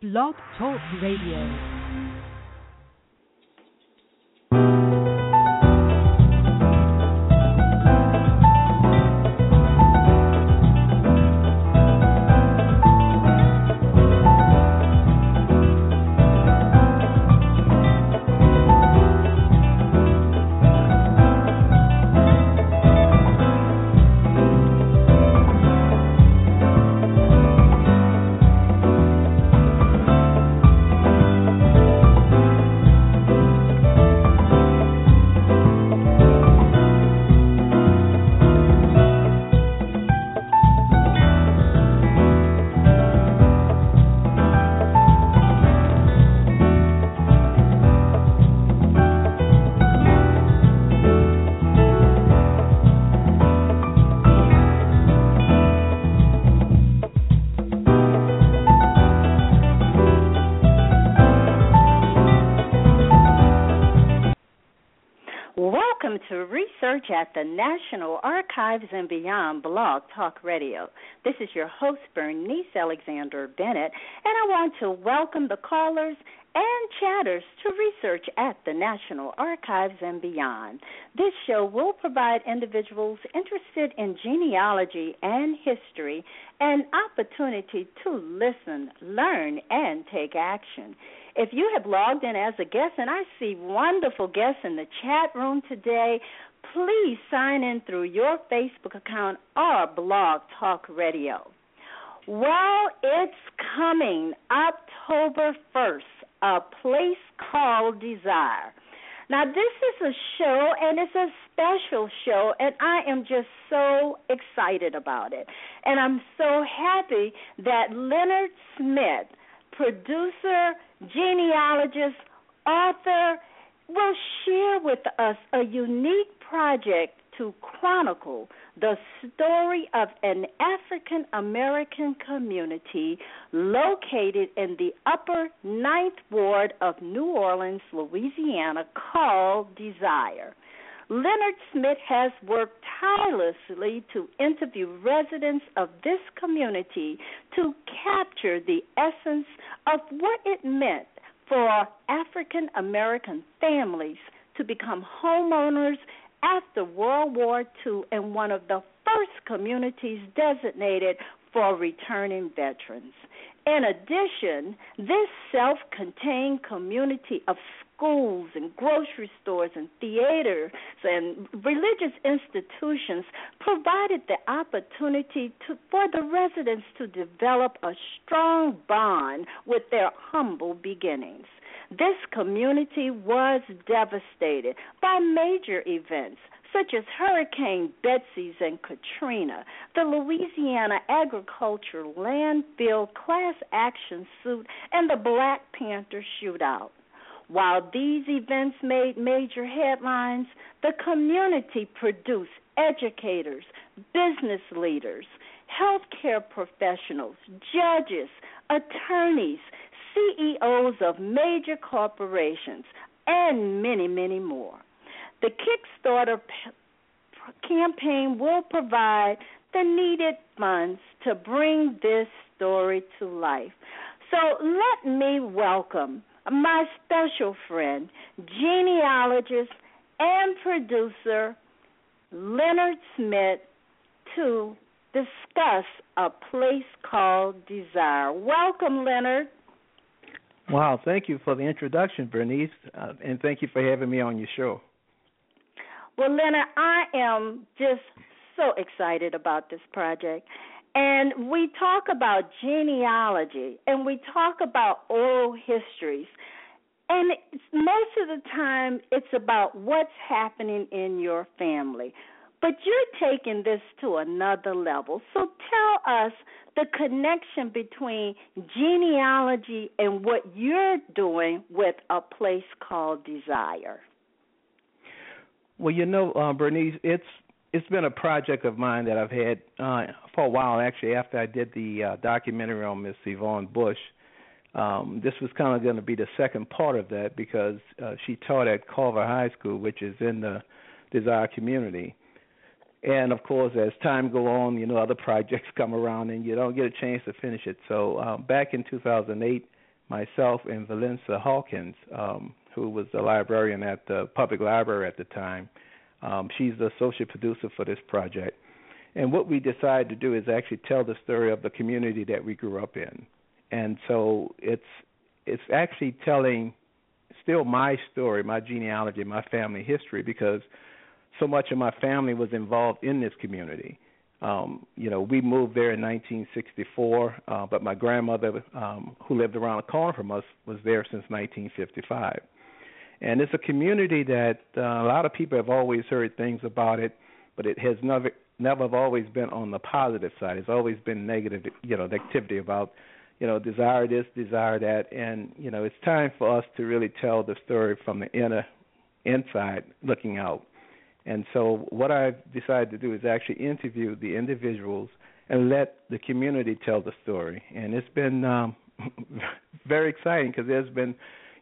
Blog Talk Radio. At the National Archives and Beyond Blog Talk Radio. This is your host, Bernice Alexander Bennett, and I want to welcome the callers and chatters to research at the National Archives and beyond. This show will provide individuals interested in genealogy and history an opportunity to listen, learn, and take action. If you have logged in as a guest, and I see wonderful guests in the chat room today, please sign in through your Facebook account or Blog Talk Radio. Well, it's coming October 1st, a place called Desire. Now, this is a show, and it's a special show, and I am just so excited about it. And I'm so happy that Leonard Smith, producer, genealogist, author, will share with us a unique project to chronicle the story of an African American community located in the upper ninth ward of New Orleans, Louisiana, called Desire. Leonard Smith has worked tirelessly to interview residents of this community to capture the essence of what it meant for African American families to become homeowners after World War II and one of the first communities designated for returning veterans. In addition, this self contained community of schools and grocery stores and theaters and religious institutions provided the opportunity to, for the residents to develop a strong bond with their humble beginnings. This community was devastated by major events such as Hurricane Betsy's and Katrina, the Louisiana Agriculture Landfill class action suit, and the Black Panther shootout. While these events made major headlines, the community produced educators, business leaders, healthcare professionals, judges, attorneys, CEOs of major corporations, and many, many more. The Kickstarter p- campaign will provide the needed funds to bring this story to life. So let me welcome my special friend, genealogist and producer Leonard Smith to discuss a place called Desire. Welcome, Leonard. Wow, thank you for the introduction, Bernice, uh, and thank you for having me on your show. Well, Leonard, I am just so excited about this project. And we talk about genealogy and we talk about oral histories. And most of the time, it's about what's happening in your family. But you're taking this to another level. So tell us the connection between genealogy and what you're doing with a place called Desire. Well, you know, uh, Bernice, it's it's been a project of mine that I've had uh, for a while. Actually, after I did the uh, documentary on Miss Yvonne Bush, um, this was kind of going to be the second part of that because uh, she taught at Carver High School, which is in the Desire community and of course as time go on you know other projects come around and you don't get a chance to finish it so uh, back in 2008 myself and Valencia Hawkins, um, who was the librarian at the public library at the time. Um, she's the associate producer for this project. And what we decided to do is actually tell the story of the community that we grew up in. And so it's it's actually telling still my story, my genealogy, my family history because so much of my family was involved in this community. Um, you know, we moved there in 1964, uh, but my grandmother, um, who lived around the corner from us, was there since 1955. And it's a community that uh, a lot of people have always heard things about it, but it has never never have always been on the positive side. It's always been negative, you know, negativity about, you know, desire this, desire that, and you know, it's time for us to really tell the story from the inner, inside, looking out. And so, what I've decided to do is actually interview the individuals and let the community tell the story. And it's been um, very exciting because there's been,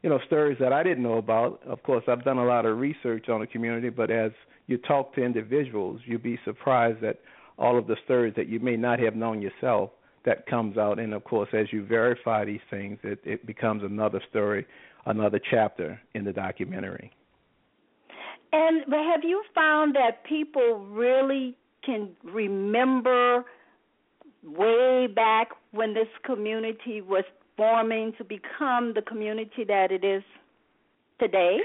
you know, stories that I didn't know about. Of course, I've done a lot of research on the community, but as you talk to individuals, you'll be surprised at all of the stories that you may not have known yourself that comes out. And of course, as you verify these things, it, it becomes another story, another chapter in the documentary. And have you found that people really can remember way back when this community was forming to become the community that it is today?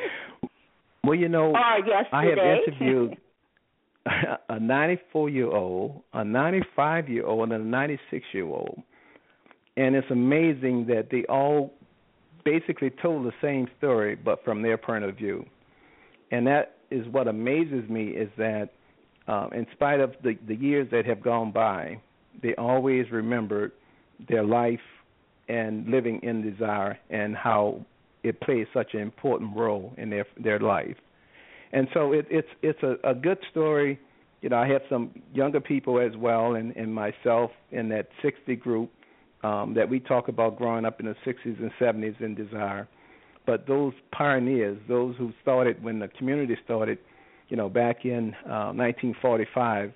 Well, you know. I have interviewed a 94 year old, a 95 year old, and a 96 year old. And it's amazing that they all basically told the same story, but from their point of view and that is what amazes me is that uh, in spite of the, the years that have gone by, they always remembered their life and living in desire and how it plays such an important role in their their life. And so it, it's it's a, a good story. You know, I have some younger people as well, and, and myself in that 60 group um, that we talk about growing up in the 60s and 70s in desire but those pioneers, those who started when the community started, you know, back in uh, 1945,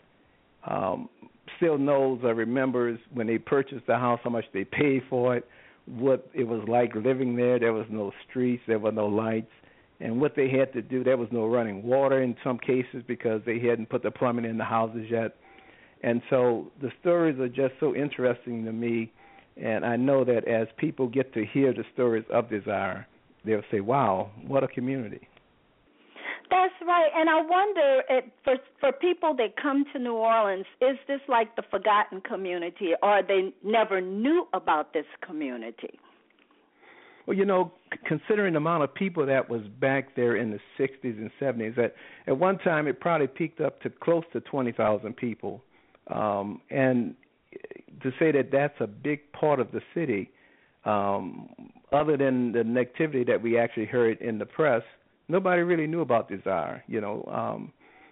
um, still knows or remembers when they purchased the house how much they paid for it, what it was like living there. There was no streets, there were no lights, and what they had to do. There was no running water in some cases because they hadn't put the plumbing in the houses yet. And so the stories are just so interesting to me, and I know that as people get to hear the stories of desire, they'll say, "Wow, what a community." That's right, and I wonder for for people that come to New Orleans, is this like the forgotten community, or they never knew about this community? Well, you know, considering the amount of people that was back there in the 60s and 70s, at at one time it probably peaked up to close to 20,000 people, um, and to say that that's a big part of the city um, other than the negativity that we actually heard in the press, nobody really knew about desire. You know, um,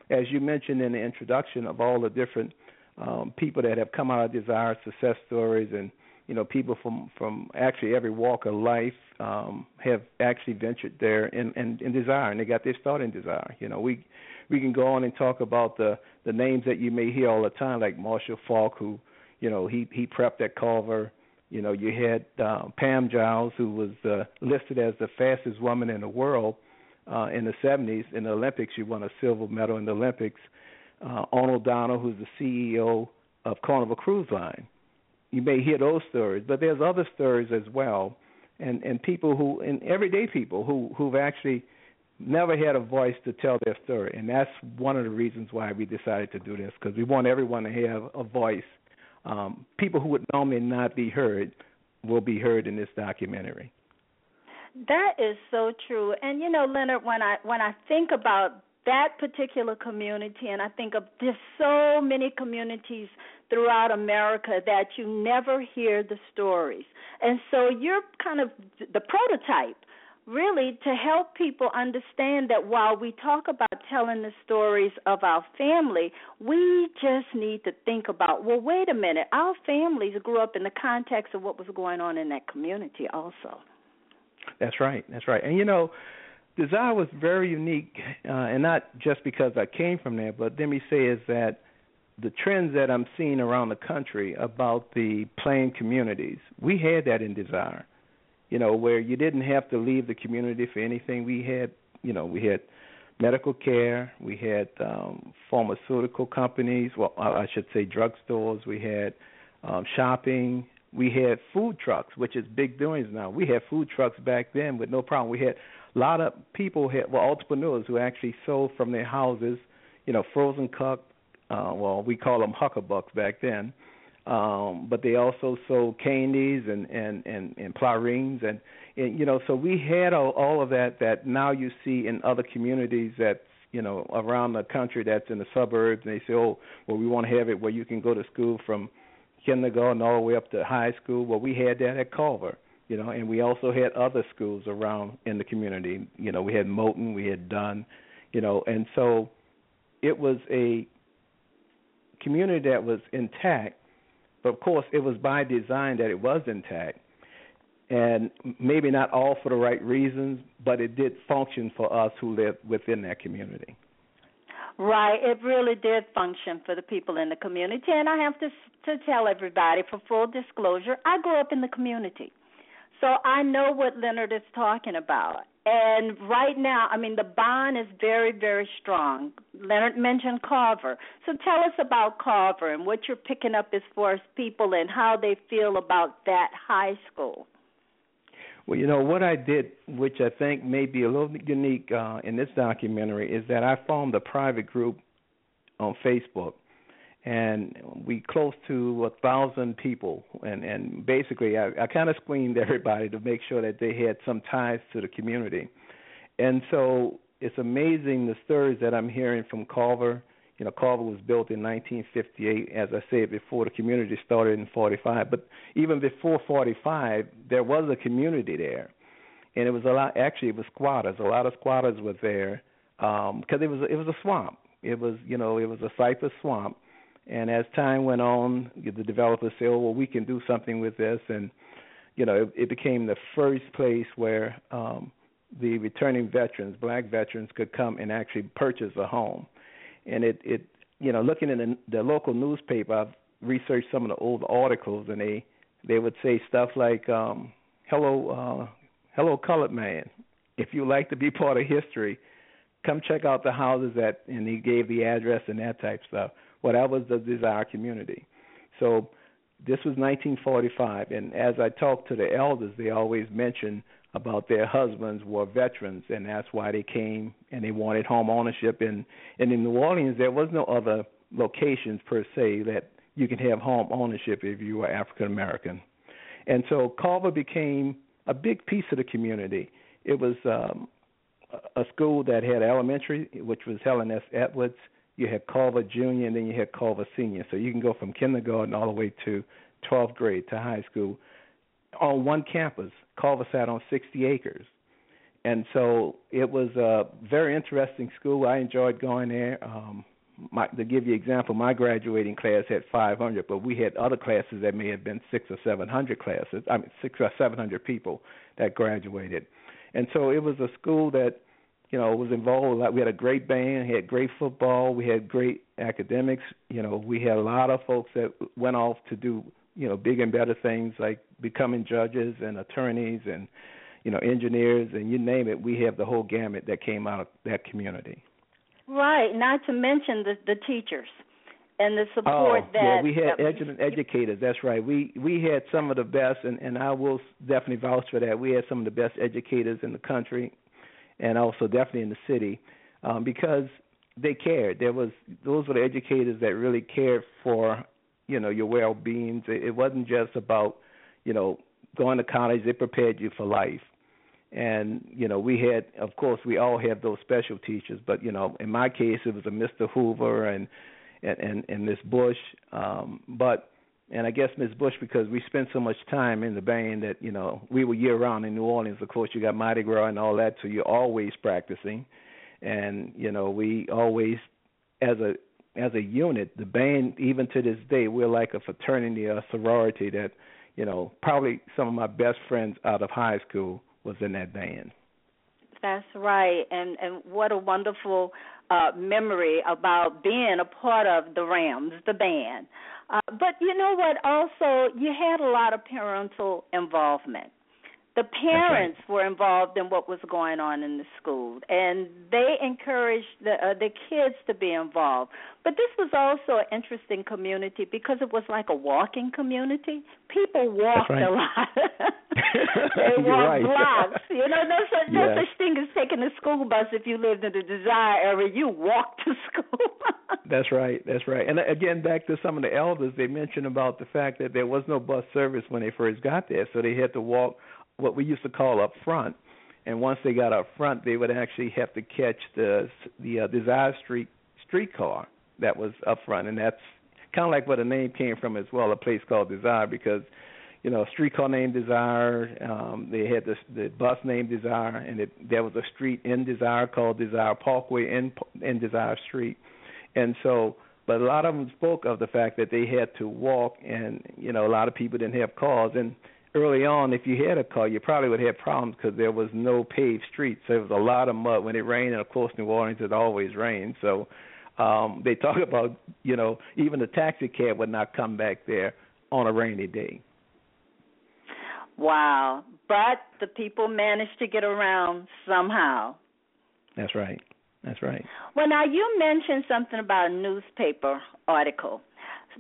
as you mentioned in the introduction of all the different um, people that have come out of desire success stories, and you know, people from from actually every walk of life um, have actually ventured there in, in, in desire, and they got their start in desire. You know, we we can go on and talk about the the names that you may hear all the time, like Marshall Faulk, who you know he he prepped at Carver you know, you had uh, Pam Jiles, who was uh, listed as the fastest woman in the world uh, in the 70s in the Olympics. She won a silver medal in the Olympics. Uh, Arnold Donald, who's the CEO of Carnival Cruise Line. You may hear those stories, but there's other stories as well, and and people who, and everyday people who who've actually never had a voice to tell their story, and that's one of the reasons why we decided to do this because we want everyone to have a voice um, people who would normally not be heard will be heard in this documentary. That is so true. And you know, Leonard, when I when I think about that particular community and I think of there's so many communities throughout America that you never hear the stories. And so you're kind of the prototype really to help people understand that while we talk about telling the stories of our family, we just need to think about well, wait a minute, our families grew up in the context of what was going on in that community also. That's right. That's right. And you know, Desire was very unique, uh, and not just because I came from there, but let me say is that the trends that I'm seeing around the country about the planned communities, we had that in Desire you know, where you didn't have to leave the community for anything. We had, you know, we had medical care, we had um, pharmaceutical companies, well, I should say drugstores, we had um, shopping, we had food trucks, which is big doings now. We had food trucks back then with no problem. We had a lot of people had well entrepreneurs who actually sold from their houses, you know, frozen cut. Uh, well, we call them huckabucks back then, um, but they also sold candies and and and, and pralines and, and you know, so we had all, all of that that now you see in other communities that you know around the country that's in the suburbs and they say, oh, well, we want to have it where you can go to school from kindergarten all the way up to high school. Well, we had that at Carver you know, and we also had other schools around in the community. You know, we had Moton, we had Dunn, you know, and so it was a community that was intact, but of course it was by design that it was intact. And maybe not all for the right reasons, but it did function for us who lived within that community. Right, it really did function for the people in the community, and I have to to tell everybody for full disclosure, I grew up in the community. So I know what Leonard is talking about. And right now, I mean, the bond is very, very strong. Leonard mentioned Carver. So tell us about Carver and what you're picking up as far as people and how they feel about that high school. Well, you know, what I did, which I think may be a little unique uh, in this documentary, is that I formed a private group on Facebook and we close to a thousand people and and basically I, I kind of screened everybody to make sure that they had some ties to the community and so it's amazing the stories that I'm hearing from Carver. You know, Carver was built in 1958, as I said before. The community started in 45, but even before 45, there was a community there, and it was a lot. Actually, it was squatters. A lot of squatters were there because um, it was it was a swamp. It was you know it was a cypress swamp, and as time went on, the developers said, "Oh, well, we can do something with this," and you know, it, it became the first place where um, the returning veterans, black veterans, could come and actually purchase a home. And it, it, you know, looking in the, the local newspaper, I've researched some of the old articles, and they they would say stuff like, um, "Hello, uh, hello, colored man. If you like to be part of history, come check out the houses that." And he gave the address and that type stuff. Well, that was the desire community. So this was 1945, and as I talked to the elders, they always mention about their husbands were veterans, and that's why they came and they wanted home ownership. And and in New Orleans, there was no other locations per se that you can have home ownership if you were African American. And so Carver became a big piece of the community. It was um, a school that had elementary, which was Helen S. Edwards you had Carver Junior, and then you had Carver Senior. So you can go from kindergarten all the way to 12th grade to high school on one campus. Culver sat on 60 acres. And so it was a very interesting school. I enjoyed going there. Um, my, to give you an example, my graduating class had 500, but we had other classes that may have been six or 700 classes. I mean, six or 700 people that graduated. And so it was a school that you know, was involved. Like we had a great band, had great football, we had great academics. You know, we had a lot of folks that went off to do you know big and better things like becoming judges and attorneys and you know engineers and you name it. We have the whole gamut that came out of that community. Right. Not to mention the the teachers and the support oh, that yeah, we had that, edu- educators. That's right. We we had some of the best, and and I will definitely vouch for that. We had some of the best educators in the country, and also definitely in the city, um, because they cared. There was those were the educators that really cared for you know your well being. It wasn't just about you know going to college. They prepared you for life. And you know we had, of course, we all have those special teachers. But you know, in my case, it was a Mr. Hoover and and and, and Miss Bush. Um, but and I guess Miss Bush because we spent so much time in the band that you know we were year round in New Orleans. Of course, you got Mardi Gras and all that, so you're always practicing, and you know we always as a as a unit, the band even to this day we're like a fraternity or a sorority that you know probably some of my best friends out of high school was in that band. That's right, and and what a wonderful uh, memory about being a part of the Rams, the band. Uh, but you know what? Also, you had a lot of parental involvement. The parents right. were involved in what was going on in the school and they encouraged the uh, the kids to be involved. But this was also an interesting community because it was like a walking community. People walked right. a lot. They walked right. blocks. You know no such no such thing as taking a school bus if you lived in the desire area. You walked to school. That's right. That's right. And again back to some of the elders they mentioned about the fact that there was no bus service when they first got there so they had to walk what we used to call up front. And once they got up front, they would actually have to catch the the uh, Desire Street streetcar that was up front, and that's kind of like where the name came from as well. A place called Desire because you know, streetcar named Desire. Um, they had the the bus named Desire, and it, there was a street in Desire called Desire Parkway in in Desire Street, and so. But a lot of them spoke of the fact that they had to walk, and you know, a lot of people didn't have cars, and early on, if you had a car, you probably would have problems because there was no paved streets. There was a lot of mud when it rained, and of course, New Orleans it always rains. So um, they talk about, you know, even the taxi cab would not come back there on a rainy day. Wow! But the people managed to get around somehow. That's right. That's right. Well, now you mentioned something about a newspaper article.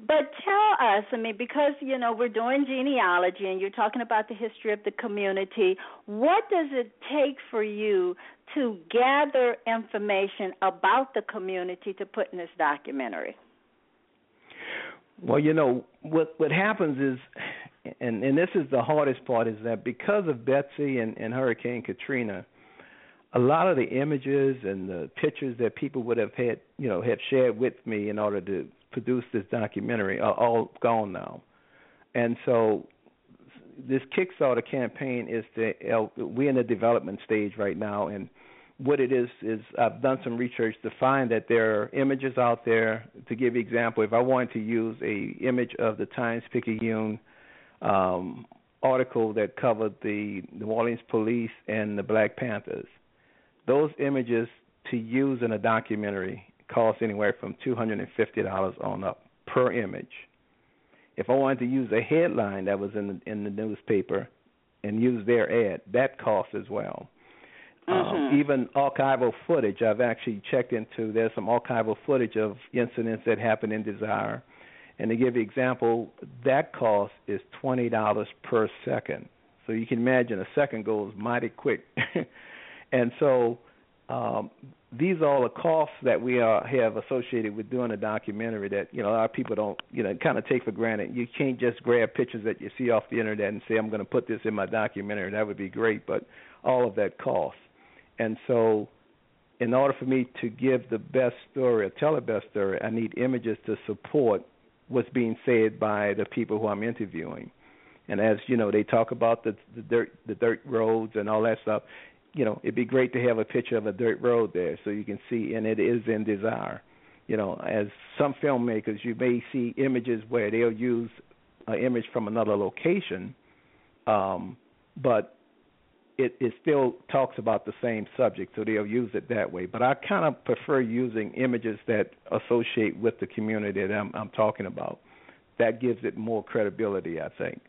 But tell us, I mean, because you know we're doing genealogy and you're talking about the history of the community. What does it take for you to gather information about the community to put in this documentary? Well, you know what what happens is, and and this is the hardest part, is that because of Betsy and, and Hurricane Katrina, a lot of the images and the pictures that people would have had, you know, have shared with me in order to produce this documentary are all gone now. And so this Kickstarter campaign is the we're in the development stage right now, and what it is is I've done some research to find that there are images out there. To give you example, if I wanted to use a image of the Times Picayune um, article that covered the New Orleans police and the Black Panthers, those images to use in a documentary cost anywhere from two hundred and fifty dollars on up per image. If I wanted to use a headline that was in the in the newspaper and use their ad, that costs as well. Um, mm-hmm. Um, even archival footage, I've actually checked into. There's some archival footage of incidents that happened in Desire, and to give you an example, that cost is twenty dollars per second. So you can imagine a second goes mighty quick, and so um, these are all the costs that we are, have associated with doing a documentary that you know a lot of people don't you know kind of take for granted. You can't just grab pictures that you see off the internet and say I'm going to put this in my documentary. That would be great, but all of that costs. And so, in order for me to give the best story or tell the best story, I need images to support what's being said by the people who I'm interviewing. And as you know, they talk about the, the dirt, the dirt roads and all that stuff you know, it'd be great to have a picture of a dirt road there so you can see, and it is in Desire. You know, as some filmmakers, you may see images where they'll use an image from another location, um, but it, it still talks about the same subject, so they'll use it that way. But I kind of prefer using images that associate with the community that I'm, I'm talking about. That gives it more credibility, I think.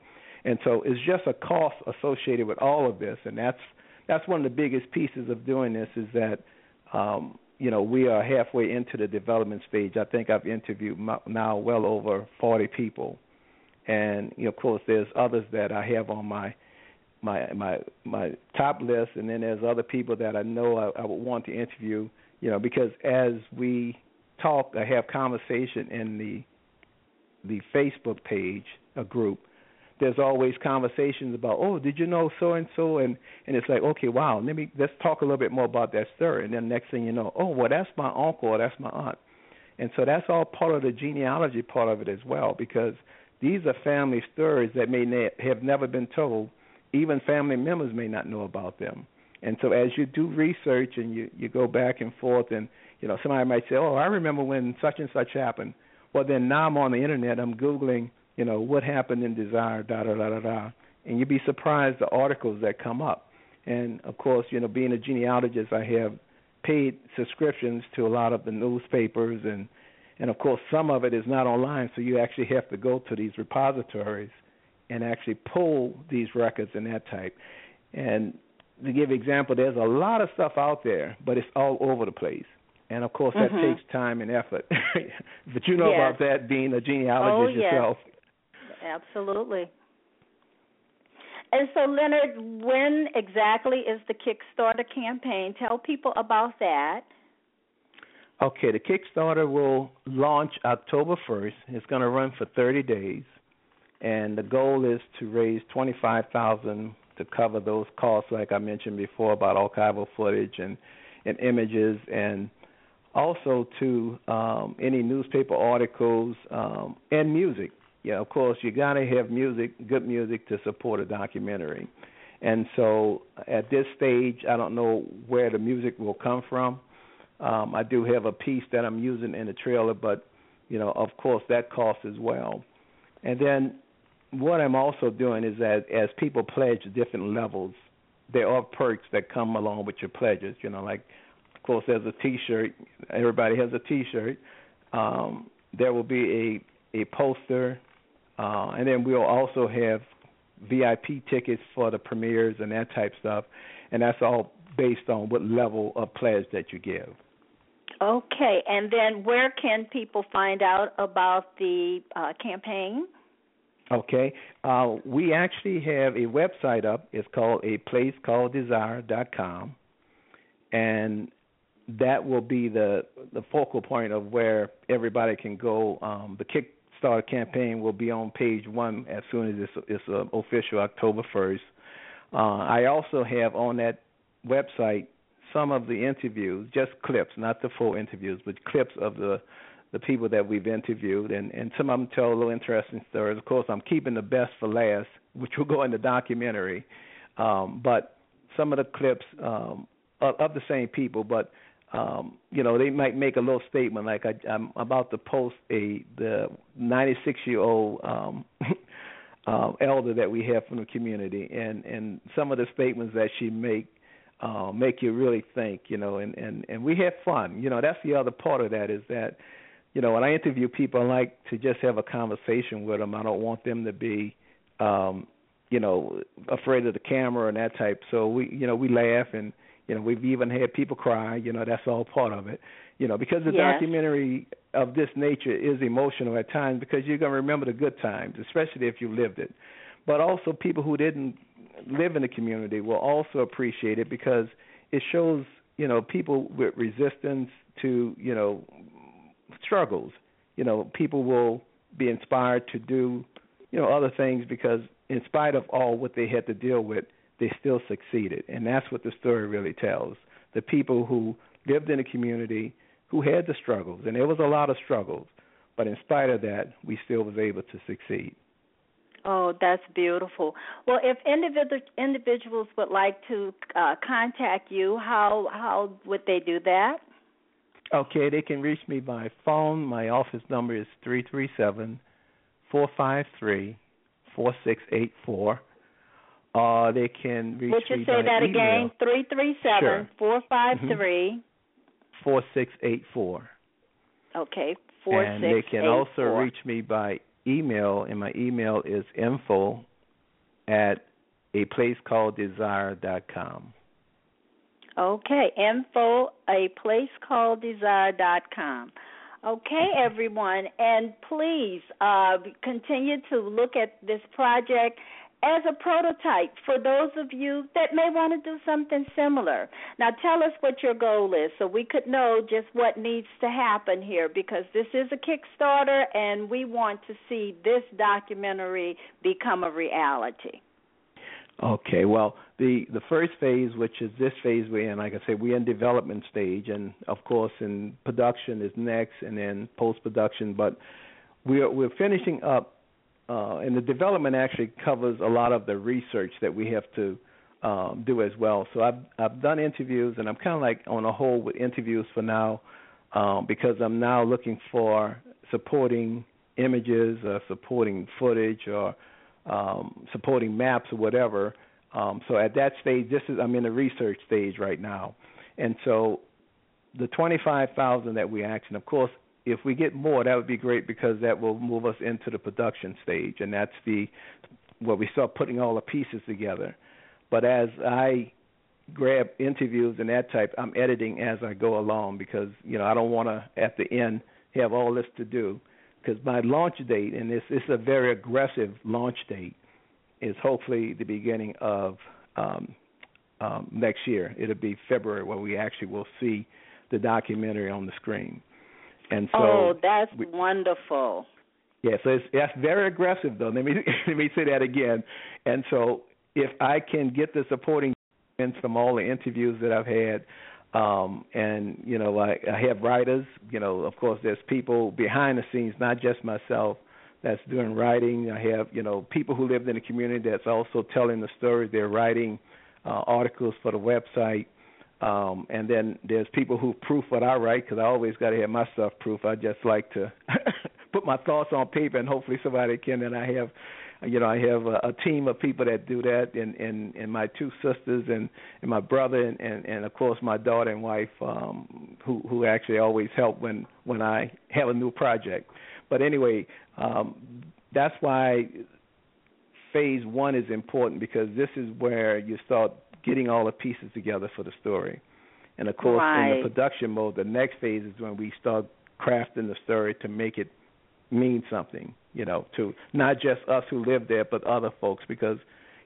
And so it's just a cost associated with all of this, and that's that's one of the biggest pieces of doing this is that um, you know we are halfway into the development stage. I think I've interviewed now well over 40 people, and you know, of course there's others that I have on my my my my top list, and then there's other people that I know I, I would want to interview. You know, because as we talk, I have conversation in the the Facebook page, a group there's always conversations about, oh, did you know so and so, and and it's like, okay, wow, let me let's talk a little bit more about that story, and then next thing you know, oh, well, that's my uncle or that's my aunt, and so that's all part of the genealogy part of it as well, because these are family stories that may ne- have never been told, even family members may not know about them, and so as you do research and you you go back and forth, and you know somebody might say, oh, I remember when such and such happened. Well, then now I'm on the internet, I'm googling you know, what happened in Desire, da da da da da, and you'd be surprised the articles that come up. And of course, you know, being a genealogist, I have paid subscriptions to a lot of the newspapers, and and of course, some of it is not online, so you actually have to go to these repositories and actually pull these records and that type. And to give example, there's a lot of stuff out there, but it's all over the place. And of course, that Mhm. takes time and effort. but you know Yes. about that being a genealogist Oh, yes. Absolutely. And so, Leonard, when exactly is the Kickstarter campaign? Tell people about that. Okay, the Kickstarter will launch October 1st. It's going to run for 30 days, and the goal is to raise 25,000 to cover those costs, like I mentioned before about archival footage and and images, and also to um, any newspaper articles um, and music. Yeah, of course, you got to have music, good music, to support a documentary. And so, at this stage, I don't know where the music will come from. Um, I do have a piece that I'm using in the trailer, but you know, of course, that costs as well. And then, what I'm also doing is that as people pledge different levels, there are perks that come along with your pledges. You know, like of course, there's a T-shirt. Everybody has a T-shirt. Um, there will be a a poster, uh, and then we'll also have VIP tickets for the premieres and that type stuff. And that's all based on what level of pledge that you give. Okay, and then where can people find out about the uh, campaign? Okay. Uh, we actually have a website up. It's called a place called desire.com. And that will be the the focal point of where everybody can go. Um, the Kickstarter campaign will be on page one as soon as it's, it's uh, official October 1st. Uh, I also have on that website some of the interviews, just clips, not the full interviews, but clips of the the people that we've interviewed, and and some of them tell a little interesting stories. Of course, I'm keeping the best for last, which will go in the documentary. Um, but some of the clips um, of, of the same people, but um, you know, they might make a little statement like I, I'm about to post a the 96 year old um, uh, elder that we have from the community, and and some of the statements that she make uh, make you really think, you know, and and and we have fun. You know, that's the other part of that is that, you know, when I interview people, I like to just have a conversation with them. I don't want them to be, um, you know, afraid of the camera and that type. So we, you know, we laugh and you know we've even had people cry. You know, that's all part of it. You know, because the Yes. documentary of this nature is emotional at times because you're gonna remember the good times, especially if you lived it. But also people who didn't live in the community will also appreciate it because it shows you know people with resistance to you know struggles. You know, people will be inspired to do you know other things because in spite of all what they had to deal with, they still succeeded, and that's what the story really tells. The people who lived in the community who had the struggles, and there was a lot of struggles, but in spite of that, we still was able to succeed. Oh, that's beautiful. Well, if individual individuals would like to uh, contact you, how how would they do that? Okay, they can reach me by phone. My office number is three three seven four five three four six eight four. Uh, they can reach Would you me say that email, again? Three three seven four five three. four six eight four. Okay, four and six they can eight also four. reach me by email, and my email is info at a place called desire dot com. Okay, info a place called desire dot com. Okay, everyone, and please uh, continue to look at this project as a prototype for those of you that may want to do something similar. Now, tell us what your goal is so we could know just what needs to happen here because this is a Kickstarter and we want to see this documentary become a reality. Okay, well, the the first phase, which is this phase we're in, like I said, we're in development stage, and of course, in production is next, and then post production. But we're we're finishing up, uh, and the development actually covers a lot of the research that we have to um, do as well. So I've I've done interviews, and I'm kind of like on a hold with interviews for now, um, because I'm now looking for supporting images or supporting footage or um, supporting maps or whatever. Um, so at that stage, this is I'm in the research stage right now, and so the twenty-five thousand that we action, of course, if we get more, that would be great because that will move us into the production stage, and that's the where we start putting all the pieces together. but as I grab interviews and that type, I'm editing as I go along because you know I don't want to at the end have all this to do because my launch date and this is a very aggressive launch date is hopefully the beginning of um, um, next year. It'll be February where we actually will see the documentary on the screen. And so, oh, that's we, wonderful. Yeah, so it's that's very aggressive though. Let me let me say that again. And so, if I can get the supporting from all the interviews that I've had, um, and you know, I, I have writers. You know, of course, there's people behind the scenes, not just myself, that's doing writing. I have you know people who lived in the community that's also telling the story. They're writing uh, articles for the website. Um, and then there's people who proof what I write because I always got to have my stuff proof. I just like to put my thoughts on paper, and hopefully somebody can. And I have, you know, I have a, a team of people that do that, and and and my two sisters and and my brother, and and, and of course my daughter and wife, um, who who actually always help when when I have a new project. But anyway, um, that's why phase one is important because this is where you start getting all the pieces together for the story. And of course, right. in the production mode, the next phase is when we start crafting the story to make it mean something, you know, to not just us who live there, but other folks. Because,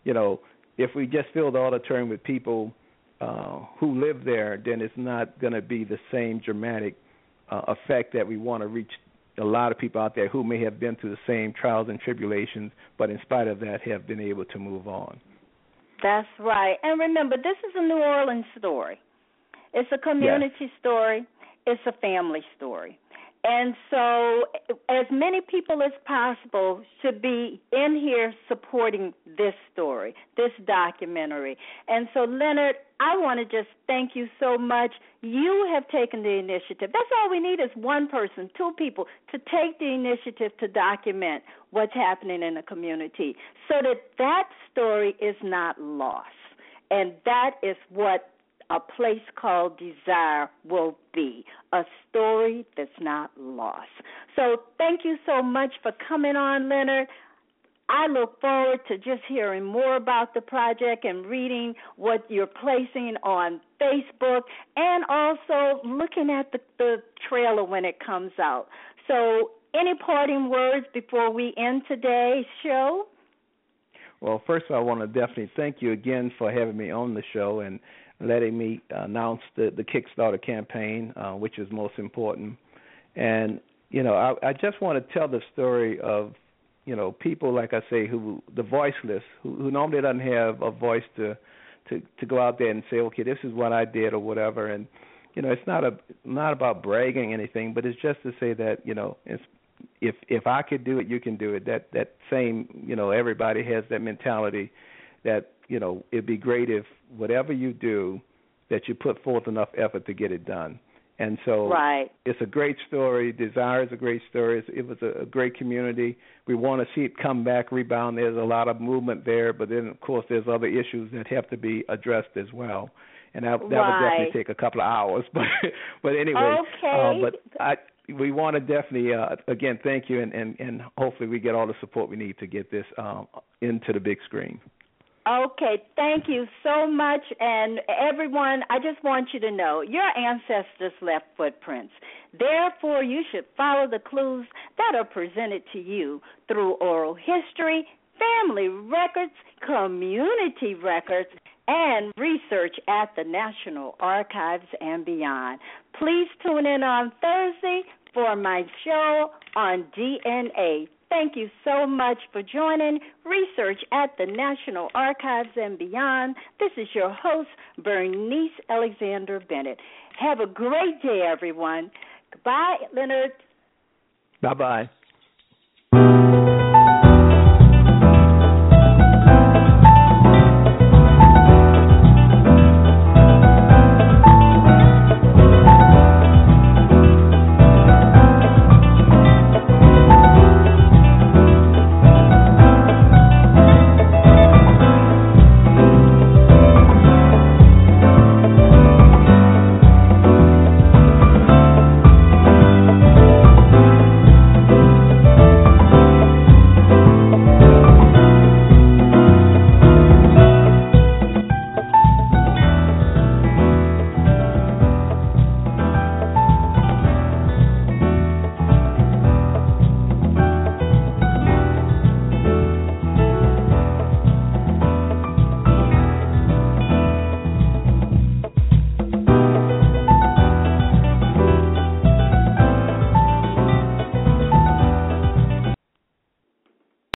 you know, if we just fill the auditorium with people uh, who live there, then it's not going to be the same dramatic uh, effect that we want to reach a lot of people out there who may have been through the same trials and tribulations, but in spite of that, have been able to move on. That's right. And remember, this is a New Orleans story. It's a community yes. story. It's a family story. And so, as many people as possible should be in here supporting this story, this documentary. And so, Leonard, I want to just thank you so much. You have taken the initiative. That's all we need is one person, two people to take the initiative to document what's happening in the community so that that story is not lost. And that is what a place called Desire will be a story that's not lost. So, thank you so much for coming on, Leonard. I look forward to just hearing more about the project and reading what you're placing on Facebook and also looking at the, the trailer when it comes out. So, any parting words before we end today's show? Well, first of all, I want to definitely thank you again for having me on the show and letting me announce the the Kickstarter campaign, uh, which is most important. And you know, I, I just want to tell the story of you know people like I say who the voiceless who, who normally doesn't have a voice to to to go out there and say, okay, this is what I did or whatever. And you know, it's not a not about bragging anything, but it's just to say that you know, it's, if if I could do it, you can do it. That that same you know, everybody has that mentality that you know it'd be great if whatever you do that you put forth enough effort to get it done. And so right. it's a great story. Desire is a great story. It was a, great community. We want to see it come back rebound. There's a lot of movement there but then of course there's other issues that have to be addressed as well. And that, that right. would definitely take a couple of hours but but anyway okay. Uh, but i we want to definitely uh, again thank you and, and and hopefully we get all the support we need to get this um, into the big screen Okay, thank you so much. And everyone, I just want you to know your ancestors left footprints. Therefore, you should follow the clues that are presented to you through oral history, family records, community records, and research at the National Archives and beyond. Please tune in on Thursday for my show on DNA Thank you so much for joining Research at the National Archives and Beyond. This is your host, Bernice Alexander Bennett. Have a great day, everyone. Goodbye, Leonard. Bye bye.